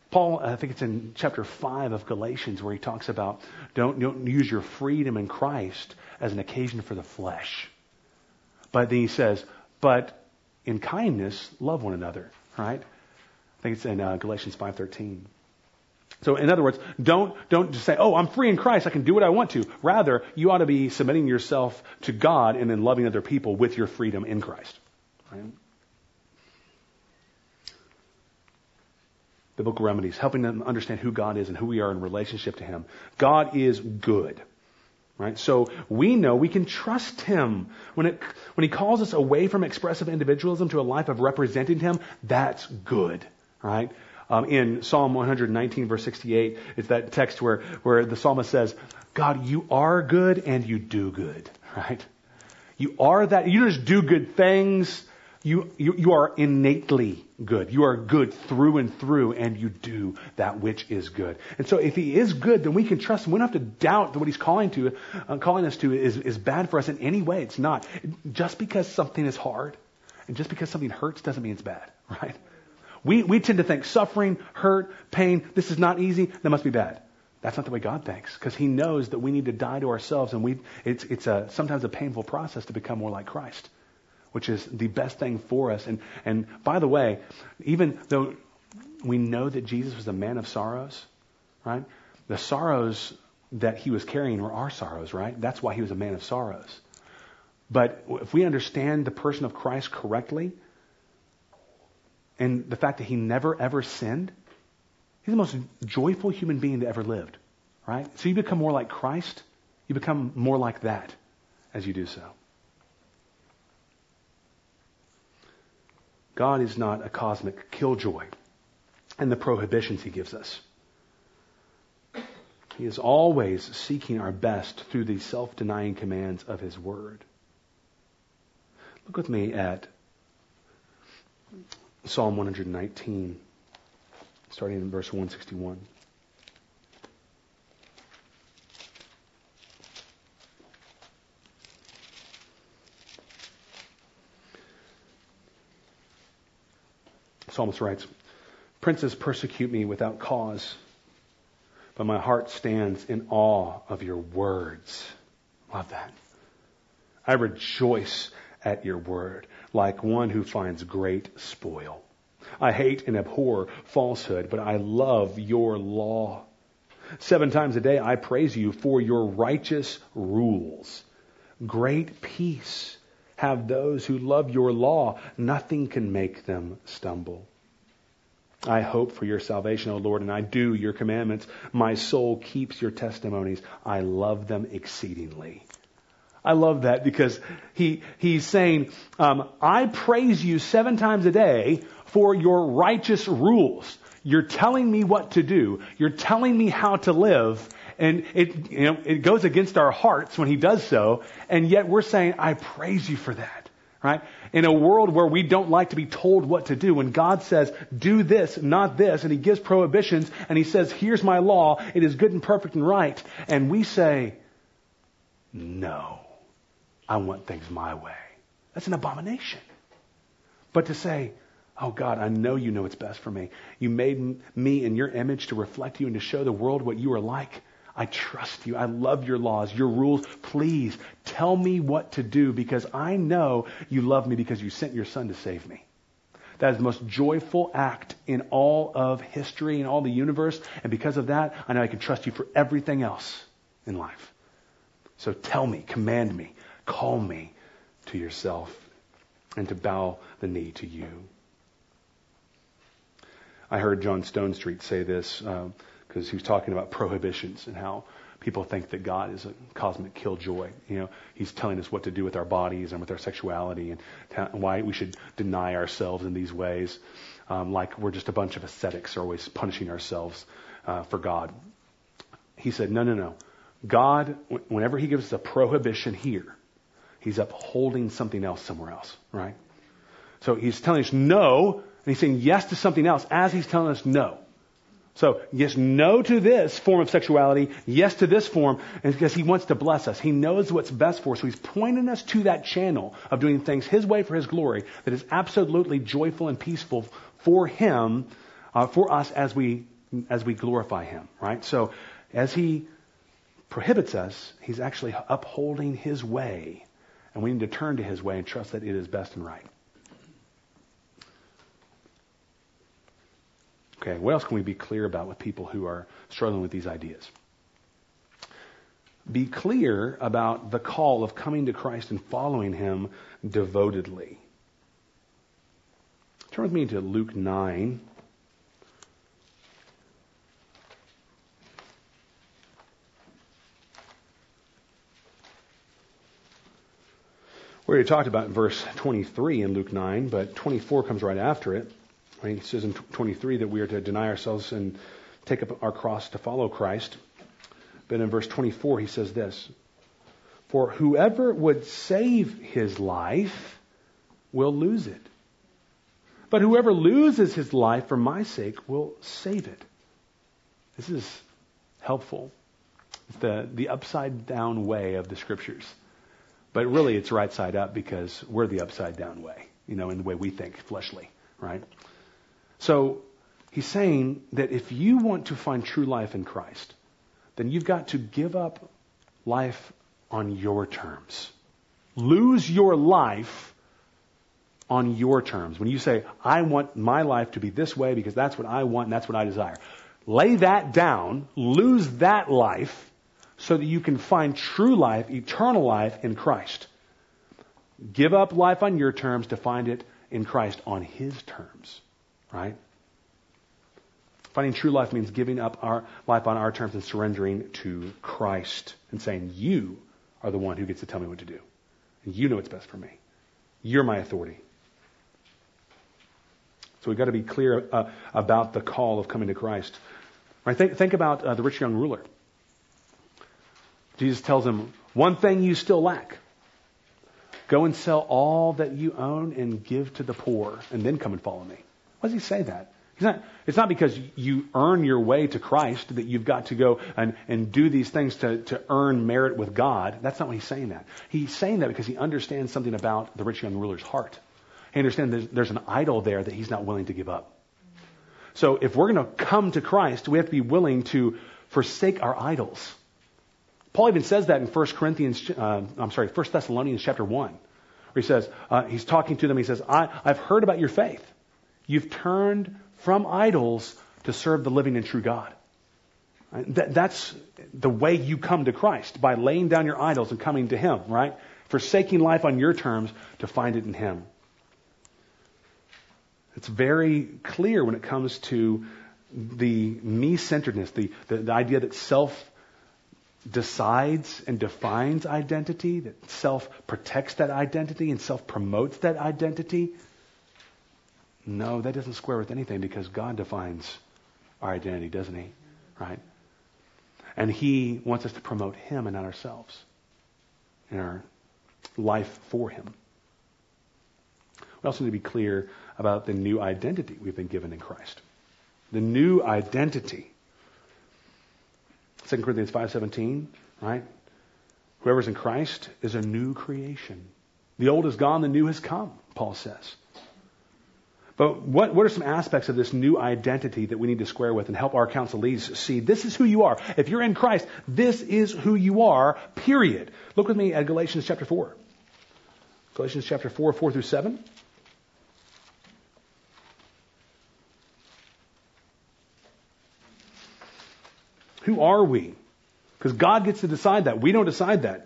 Paul, I think it's in chapter 5 of Galatians where he talks about don't, don't use your freedom in Christ as an occasion for the flesh. But then he says, but in kindness, love one another, right? I think it's in uh, Galatians 5.13. So in other words, don't, don't just say, oh, I'm free in Christ, I can do what I want to. Rather, you ought to be submitting yourself to God and then loving other people with your freedom in Christ. Right? biblical remedies, helping them understand who God is and who we are in relationship to Him. God is good. Right? So we know we can trust Him. When, it, when He calls us away from expressive individualism to a life of representing Him, that's good. Right? Um, in Psalm 119, verse 68, it's that text where, where the psalmist says, God, you are good and you do good, *laughs* right? You are that. You don't just do good things. You, you, you are innately good. You are good through and through, and you do that which is good. And so, if He is good, then we can trust Him. We don't have to doubt that what He's calling to, uh, calling us to, is, is bad for us in any way. It's not. Just because something is hard, and just because something hurts, doesn't mean it's bad, *laughs* right? We we tend to think suffering, hurt, pain. This is not easy. That must be bad. That's not the way God thinks, because He knows that we need to die to ourselves, and we it's it's a sometimes a painful process to become more like Christ which is the best thing for us. And, and by the way, even though we know that Jesus was a man of sorrows, right? The sorrows that he was carrying were our sorrows, right? That's why he was a man of sorrows. But if we understand the person of Christ correctly, and the fact that he never ever sinned, he's the most joyful human being that ever lived, right? So you become more like Christ, you become more like that as you do so. God is not a cosmic killjoy and the prohibitions he gives us. He is always seeking our best through the self denying commands of his word. Look with me at Psalm 119, starting in verse 161. Psalmist writes, Princes persecute me without cause, but my heart stands in awe of your words. Love that. I rejoice at your word like one who finds great spoil. I hate and abhor falsehood, but I love your law. Seven times a day I praise you for your righteous rules. Great peace have those who love your law. Nothing can make them stumble. I hope for your salvation, O Lord, and I do your commandments. My soul keeps your testimonies. I love them exceedingly. I love that because he, he's saying, um, I praise you seven times a day for your righteous rules. You're telling me what to do. You're telling me how to live. And it, you know, it goes against our hearts when he does so. And yet we're saying, I praise you for that. Right? In a world where we don't like to be told what to do, when God says, do this, not this, and he gives prohibitions, and he says, here's my law, it is good and perfect and right, and we say, no, I want things my way. That's an abomination. But to say, Oh God, I know you know what's best for me. You made me in your image to reflect you and to show the world what you are like. I trust you. I love your laws, your rules. Please tell me what to do because I know you love me because you sent your son to save me. That is the most joyful act in all of history and all the universe. And because of that, I know I can trust you for everything else in life. So tell me, command me, call me to yourself and to bow the knee to you. I heard John Stonestreet say this. Uh, because he was talking about prohibitions and how people think that God is a cosmic killjoy. You know, he's telling us what to do with our bodies and with our sexuality and why we should deny ourselves in these ways, um, like we're just a bunch of ascetics, or always punishing ourselves uh, for God. He said, no, no, no. God, whenever he gives us a prohibition here, he's upholding something else somewhere else, right? So he's telling us no, and he's saying yes to something else as he's telling us no. So, yes, no to this form of sexuality, yes to this form, and because he wants to bless us. He knows what's best for us. So he's pointing us to that channel of doing things his way for his glory that is absolutely joyful and peaceful for him, uh, for us as we, as we glorify him, right? So, as he prohibits us, he's actually upholding his way. And we need to turn to his way and trust that it is best and right. Okay, what else can we be clear about with people who are struggling with these ideas? Be clear about the call of coming to Christ and following Him devotedly. Turn with me to Luke 9. We already talked about verse 23 in Luke 9, but 24 comes right after it. He says in 23 that we are to deny ourselves and take up our cross to follow Christ. But in verse 24, he says this For whoever would save his life will lose it. But whoever loses his life for my sake will save it. This is helpful. It's the, the upside down way of the scriptures. But really, it's right side up because we're the upside down way, you know, in the way we think, fleshly, right? So he's saying that if you want to find true life in Christ, then you've got to give up life on your terms. Lose your life on your terms. When you say, I want my life to be this way because that's what I want and that's what I desire, lay that down, lose that life, so that you can find true life, eternal life in Christ. Give up life on your terms to find it in Christ on His terms, right? Finding true life means giving up our life on our terms and surrendering to Christ and saying, You are the one who gets to tell me what to do. And you know what's best for me. You're my authority. So we've got to be clear uh, about the call of coming to Christ. Right? Think, think about uh, the rich young ruler. Jesus tells him, One thing you still lack. Go and sell all that you own and give to the poor, and then come and follow me. Why does he say that? Not, it's not because you earn your way to Christ that you've got to go and, and do these things to, to earn merit with God. That's not what he's saying that. He's saying that because he understands something about the rich young ruler's heart. He understands there's, there's an idol there that he's not willing to give up. So if we're going to come to Christ, we have to be willing to forsake our idols. Paul even says that in 1 Corinthians, uh, I'm sorry, 1 Thessalonians chapter 1, where he says, uh, he's talking to them, he says, I, I've heard about your faith. You've turned from idols to serve the living and true God. That, that's the way you come to Christ, by laying down your idols and coming to Him, right? Forsaking life on your terms to find it in Him. It's very clear when it comes to the me centeredness, the, the, the idea that self decides and defines identity, that self protects that identity and self promotes that identity. No, that doesn't square with anything because God defines our identity, doesn't He? Right? And He wants us to promote Him and not ourselves in our life for Him. We also need to be clear about the new identity we've been given in Christ. The new identity 2 Corinthians 5.17, right? Whoever's in Christ is a new creation. The old is gone, the new has come, Paul says. But what, what are some aspects of this new identity that we need to square with and help our counselees see this is who you are? If you're in Christ, this is who you are, period. Look with me at Galatians chapter 4. Galatians chapter 4, 4 through 7. Who are we? Because God gets to decide that. We don't decide that.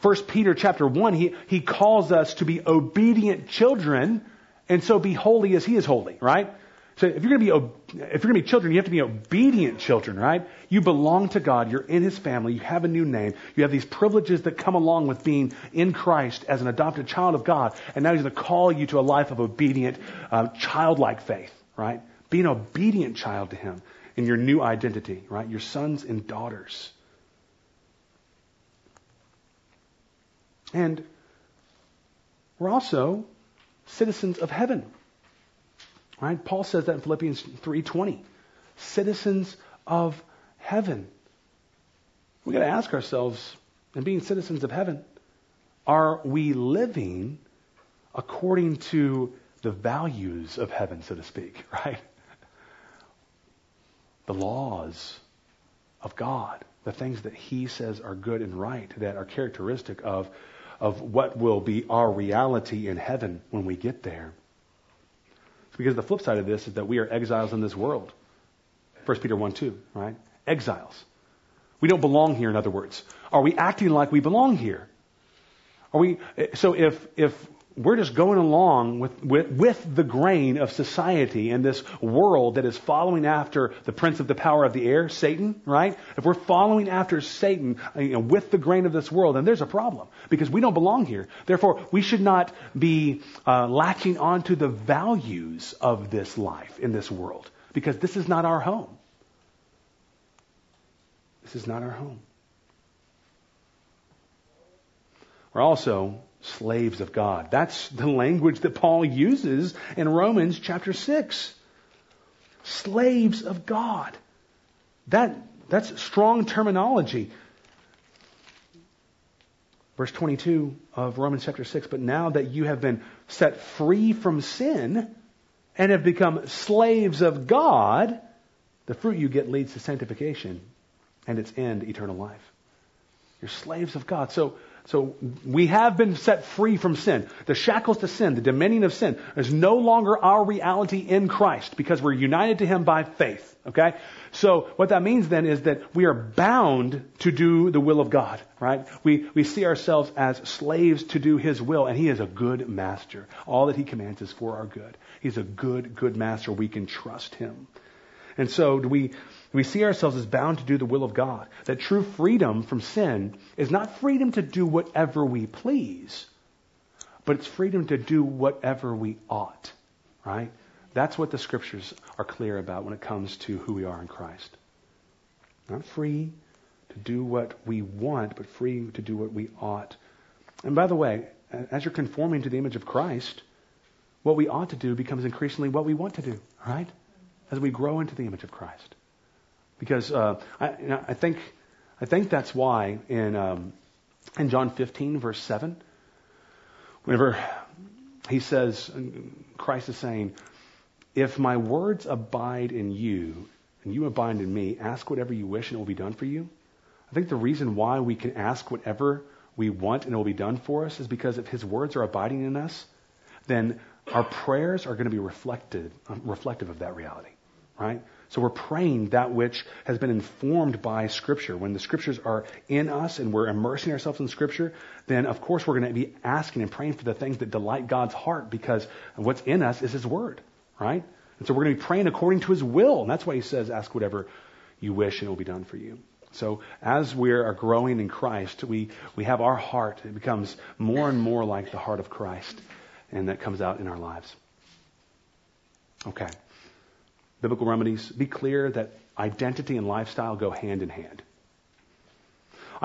First Peter chapter 1, he, he calls us to be obedient children, and so be holy as he is holy, right? So if you're going to be if you're going to be children, you have to be obedient children, right? You belong to God. You're in His family. You have a new name. You have these privileges that come along with being in Christ as an adopted child of God. And now He's going to call you to a life of obedient, uh, childlike faith, right? Be an obedient child to Him in your new identity, right? Your sons and daughters. And we're also citizens of heaven. Right? Paul says that in Philippians 3:20. Citizens of heaven. We got to ask ourselves, in being citizens of heaven, are we living according to the values of heaven, so to speak, *laughs* right? the laws of God, the things that He says are good and right, that are characteristic of, of what will be our reality in heaven when we get there. because the flip side of this is that we are exiles in this world. 1 Peter 1 2, right? Exiles. We don't belong here, in other words. Are we acting like we belong here? Are we, so if, if we're just going along with, with, with, the grain of society and this world that is following after the prince of the power of the air, Satan, right? If we're following after Satan you know, with the grain of this world, then there's a problem because we don't belong here. Therefore, we should not be uh, latching onto the values of this life in this world because this is not our home. This is not our home. We're also slaves of God. That's the language that Paul uses in Romans chapter 6. Slaves of God. That, that's strong terminology. Verse 22 of Romans chapter 6 But now that you have been set free from sin and have become slaves of God, the fruit you get leads to sanctification and its end, eternal life. You're slaves of God. So, so we have been set free from sin. The shackles to sin, the dominion of sin, is no longer our reality in Christ because we're united to Him by faith. Okay? So what that means then is that we are bound to do the will of God, right? We, we see ourselves as slaves to do His will, and He is a good master. All that He commands is for our good. He's a good, good master. We can trust Him. And so do we, we see ourselves as bound to do the will of God. That true freedom from sin is not freedom to do whatever we please, but it's freedom to do whatever we ought, right? That's what the scriptures are clear about when it comes to who we are in Christ. Not free to do what we want, but free to do what we ought. And by the way, as you're conforming to the image of Christ, what we ought to do becomes increasingly what we want to do, right? As we grow into the image of Christ. Because uh, I, I, think I think that's why in um, in John 15 verse 7, whenever he says, Christ is saying, "If my words abide in you and you abide in me, ask whatever you wish and it will be done for you." I think the reason why we can ask whatever we want and it will be done for us is because if His words are abiding in us, then our prayers are going to be reflected, reflective of that reality, right? So we're praying that which has been informed by Scripture. When the Scriptures are in us and we're immersing ourselves in Scripture, then of course we're going to be asking and praying for the things that delight God's heart because what's in us is His Word, right? And so we're going to be praying according to His will. And that's why He says, ask whatever you wish and it will be done for you. So as we are growing in Christ, we, we have our heart. It becomes more and more like the heart of Christ. And that comes out in our lives. Okay biblical remedies, be clear that identity and lifestyle go hand in hand.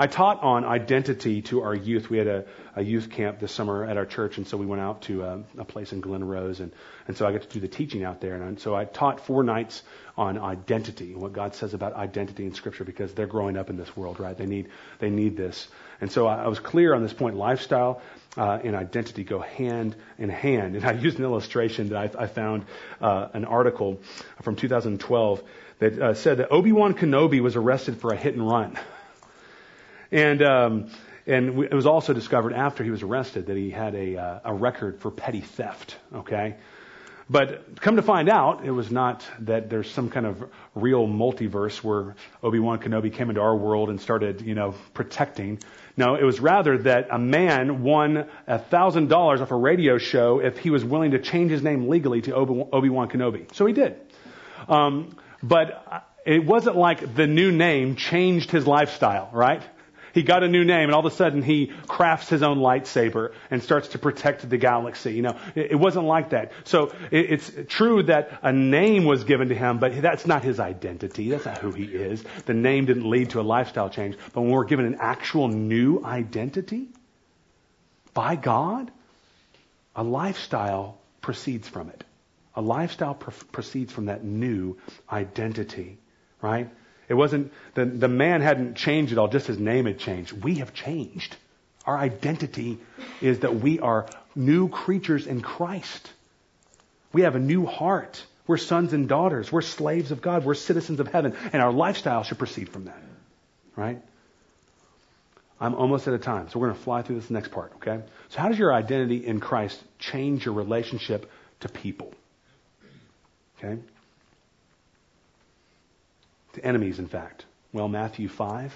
I taught on identity to our youth. We had a, a youth camp this summer at our church, and so we went out to a, uh, a place in Glen Rose, and, and so I got to do the teaching out there. And so I taught four nights on identity and what God says about identity in Scripture because they're growing up in this world, right? They need they need this. And so I, I was clear on this point. Lifestyle uh, and identity go hand in hand. And I used an illustration that I, I found uh, an article from 2012 that uh, said that Obi Wan Kenobi was arrested for a hit and run. And um, and it was also discovered after he was arrested that he had a uh, a record for petty theft. Okay. But come to find out, it was not that there's some kind of real multiverse where Obi-Wan Kenobi came into our world and started, you know, protecting. No, it was rather that a man won a thousand dollars off a radio show if he was willing to change his name legally to Obi-Wan Kenobi. So he did. Um, but it wasn't like the new name changed his lifestyle, right? He got a new name, and all of a sudden he crafts his own lightsaber and starts to protect the galaxy. You know, it, it wasn't like that. So it, it's true that a name was given to him, but that's not his identity. That's not who he is. The name didn't lead to a lifestyle change. But when we're given an actual new identity by God, a lifestyle proceeds from it. A lifestyle pr- proceeds from that new identity, right? It wasn't, the, the man hadn't changed at all, just his name had changed. We have changed. Our identity is that we are new creatures in Christ. We have a new heart. We're sons and daughters. We're slaves of God. We're citizens of heaven. And our lifestyle should proceed from that. Right? I'm almost at a time, so we're going to fly through this next part, okay? So, how does your identity in Christ change your relationship to people? Okay? To enemies, in fact. Well, Matthew 5,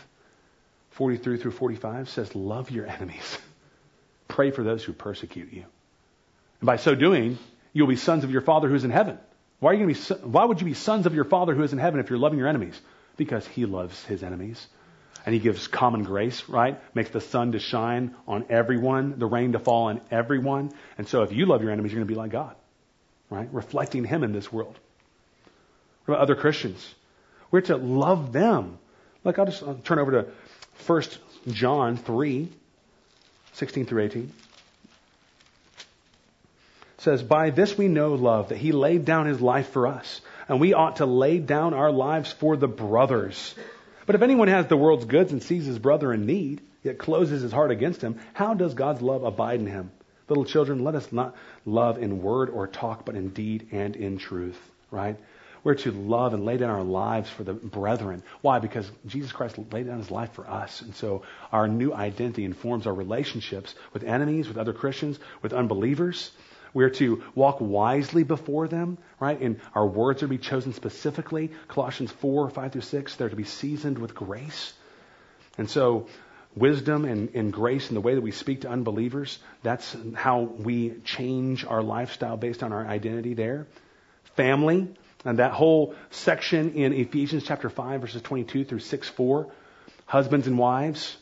43 through 45 says, Love your enemies. *laughs* Pray for those who persecute you. And by so doing, you'll be sons of your Father who's in heaven. Why, are you to be, why would you be sons of your Father who is in heaven if you're loving your enemies? Because he loves his enemies. And he gives common grace, right? Makes the sun to shine on everyone, the rain to fall on everyone. And so if you love your enemies, you're going to be like God, right? Reflecting him in this world. What about other Christians? We're to love them. Like, I'll just I'll turn over to 1 John 3, 16 through 18 says, By this we know love, that he laid down his life for us, and we ought to lay down our lives for the brothers. But if anyone has the world's goods and sees his brother in need, yet closes his heart against him, how does God's love abide in him? Little children, let us not love in word or talk, but in deed and in truth, right? We're to love and lay down our lives for the brethren. Why? Because Jesus Christ laid down his life for us. And so our new identity informs our relationships with enemies, with other Christians, with unbelievers. We're to walk wisely before them, right? And our words are to be chosen specifically. Colossians 4, 5 through 6, they're to be seasoned with grace. And so, wisdom and, and grace in the way that we speak to unbelievers, that's how we change our lifestyle based on our identity there. Family, and that whole section in Ephesians chapter 5, verses 22 through 6, 4. Husbands and wives,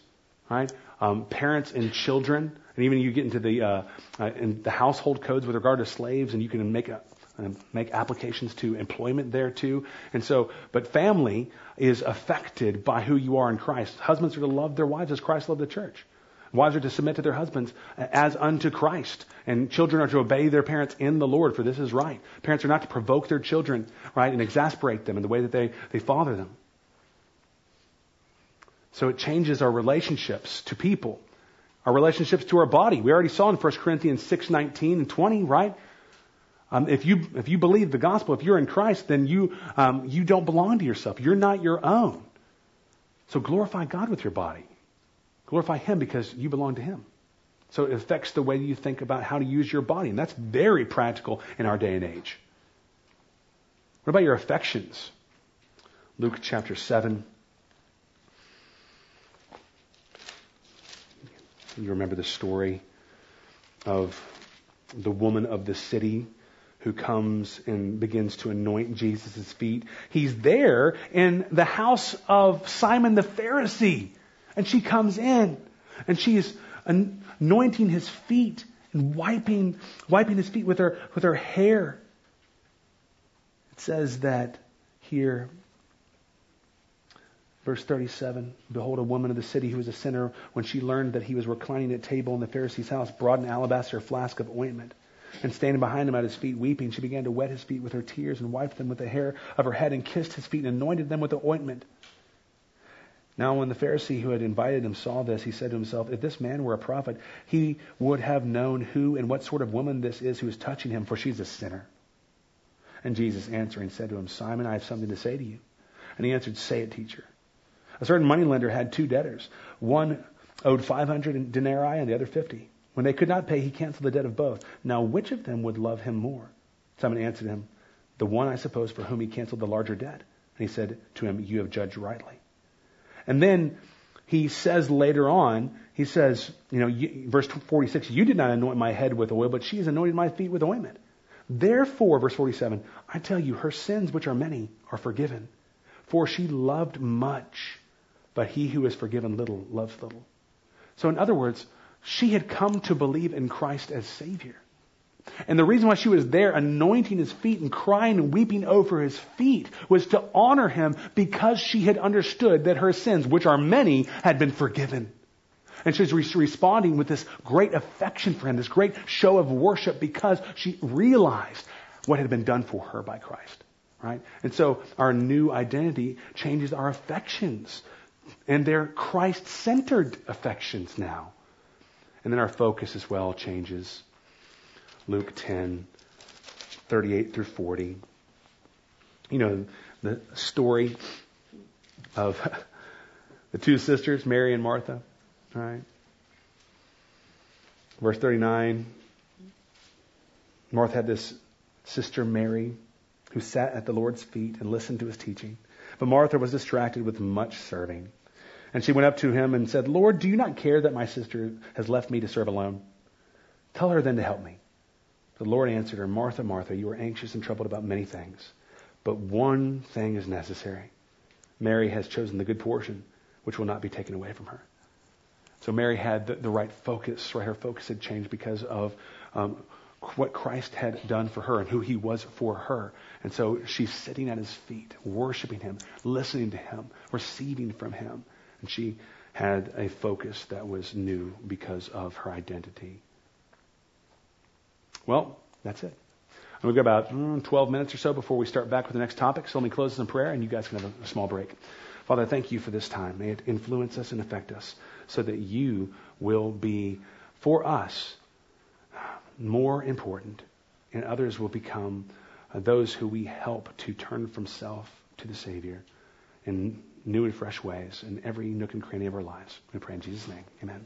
right? Um, parents and children. And even you get into the uh, uh, in the household codes with regard to slaves, and you can make a, uh, make applications to employment there too. And so, but family is affected by who you are in Christ. Husbands are to love their wives as Christ loved the church. Wives are to submit to their husbands as unto Christ. And children are to obey their parents in the Lord, for this is right. Parents are not to provoke their children, right, and exasperate them in the way that they, they father them. So it changes our relationships to people our relationships to our body. We already saw in 1 Corinthians 6, 19 and 20, right? Um, if you if you believe the gospel, if you're in Christ, then you um, you don't belong to yourself. You're not your own. So glorify God with your body. Glorify Him because you belong to Him. So it affects the way you think about how to use your body, and that's very practical in our day and age. What about your affections? Luke chapter seven. You remember the story of the woman of the city who comes and begins to anoint Jesus' feet. He's there in the house of Simon the Pharisee. And she comes in and she is anointing his feet and wiping, wiping his feet with her, with her hair. It says that here Verse 37 Behold, a woman of the city who was a sinner, when she learned that he was reclining at table in the Pharisee's house, brought an alabaster flask of ointment. And standing behind him at his feet, weeping, she began to wet his feet with her tears and wiped them with the hair of her head and kissed his feet and anointed them with the ointment. Now, when the Pharisee who had invited him saw this, he said to himself, If this man were a prophet, he would have known who and what sort of woman this is who is touching him, for she's a sinner. And Jesus answering said to him, Simon, I have something to say to you. And he answered, Say it, teacher. A certain moneylender had two debtors. One owed 500 denarii and the other 50. When they could not pay, he canceled the debt of both. Now, which of them would love him more? Simon answered him, The one, I suppose, for whom he canceled the larger debt. And he said to him, You have judged rightly. And then he says later on, he says, you know, you, verse 46, You did not anoint my head with oil, but she has anointed my feet with ointment. Therefore, verse 47, I tell you, her sins, which are many, are forgiven. For she loved much but he who is forgiven little loves little. So, in other words, she had come to believe in Christ as Savior. And the reason why she was there anointing his feet and crying and weeping over his feet was to honor him because she had understood that her sins, which are many, had been forgiven. And she's re- responding with this great affection for him, this great show of worship because she realized what had been done for her by Christ. Right? And so our new identity changes our affections and they're Christ centered affections now. And then our focus as well changes. Luke 10, 38 through 40. You know, the story of *laughs* the two sisters, Mary and Martha. Right. Verse 39 Martha had this sister, Mary, who sat at the Lord's feet and listened to his teaching. But Martha was distracted with much serving. And she went up to him and said, Lord, do you not care that my sister has left me to serve alone? Tell her then to help me. The Lord answered her, Martha, Martha, you are anxious and troubled about many things, but one thing is necessary. Mary has chosen the good portion, which will not be taken away from her. So Mary had the, the right focus, right? Her focus had changed because of um, what Christ had done for her and who he was for her. And so she's sitting at his feet, worshiping him, listening to him, receiving from him. And she had a focus that was new because of her identity. Well, that's it. We've got about mm, 12 minutes or so before we start back with the next topic. So let me close this in prayer, and you guys can have a, a small break. Father, thank you for this time. May it influence us and affect us so that you will be, for us, more important, and others will become uh, those who we help to turn from self to the Savior in new and fresh ways in every nook and cranny of our lives. We pray in Jesus' name. Amen.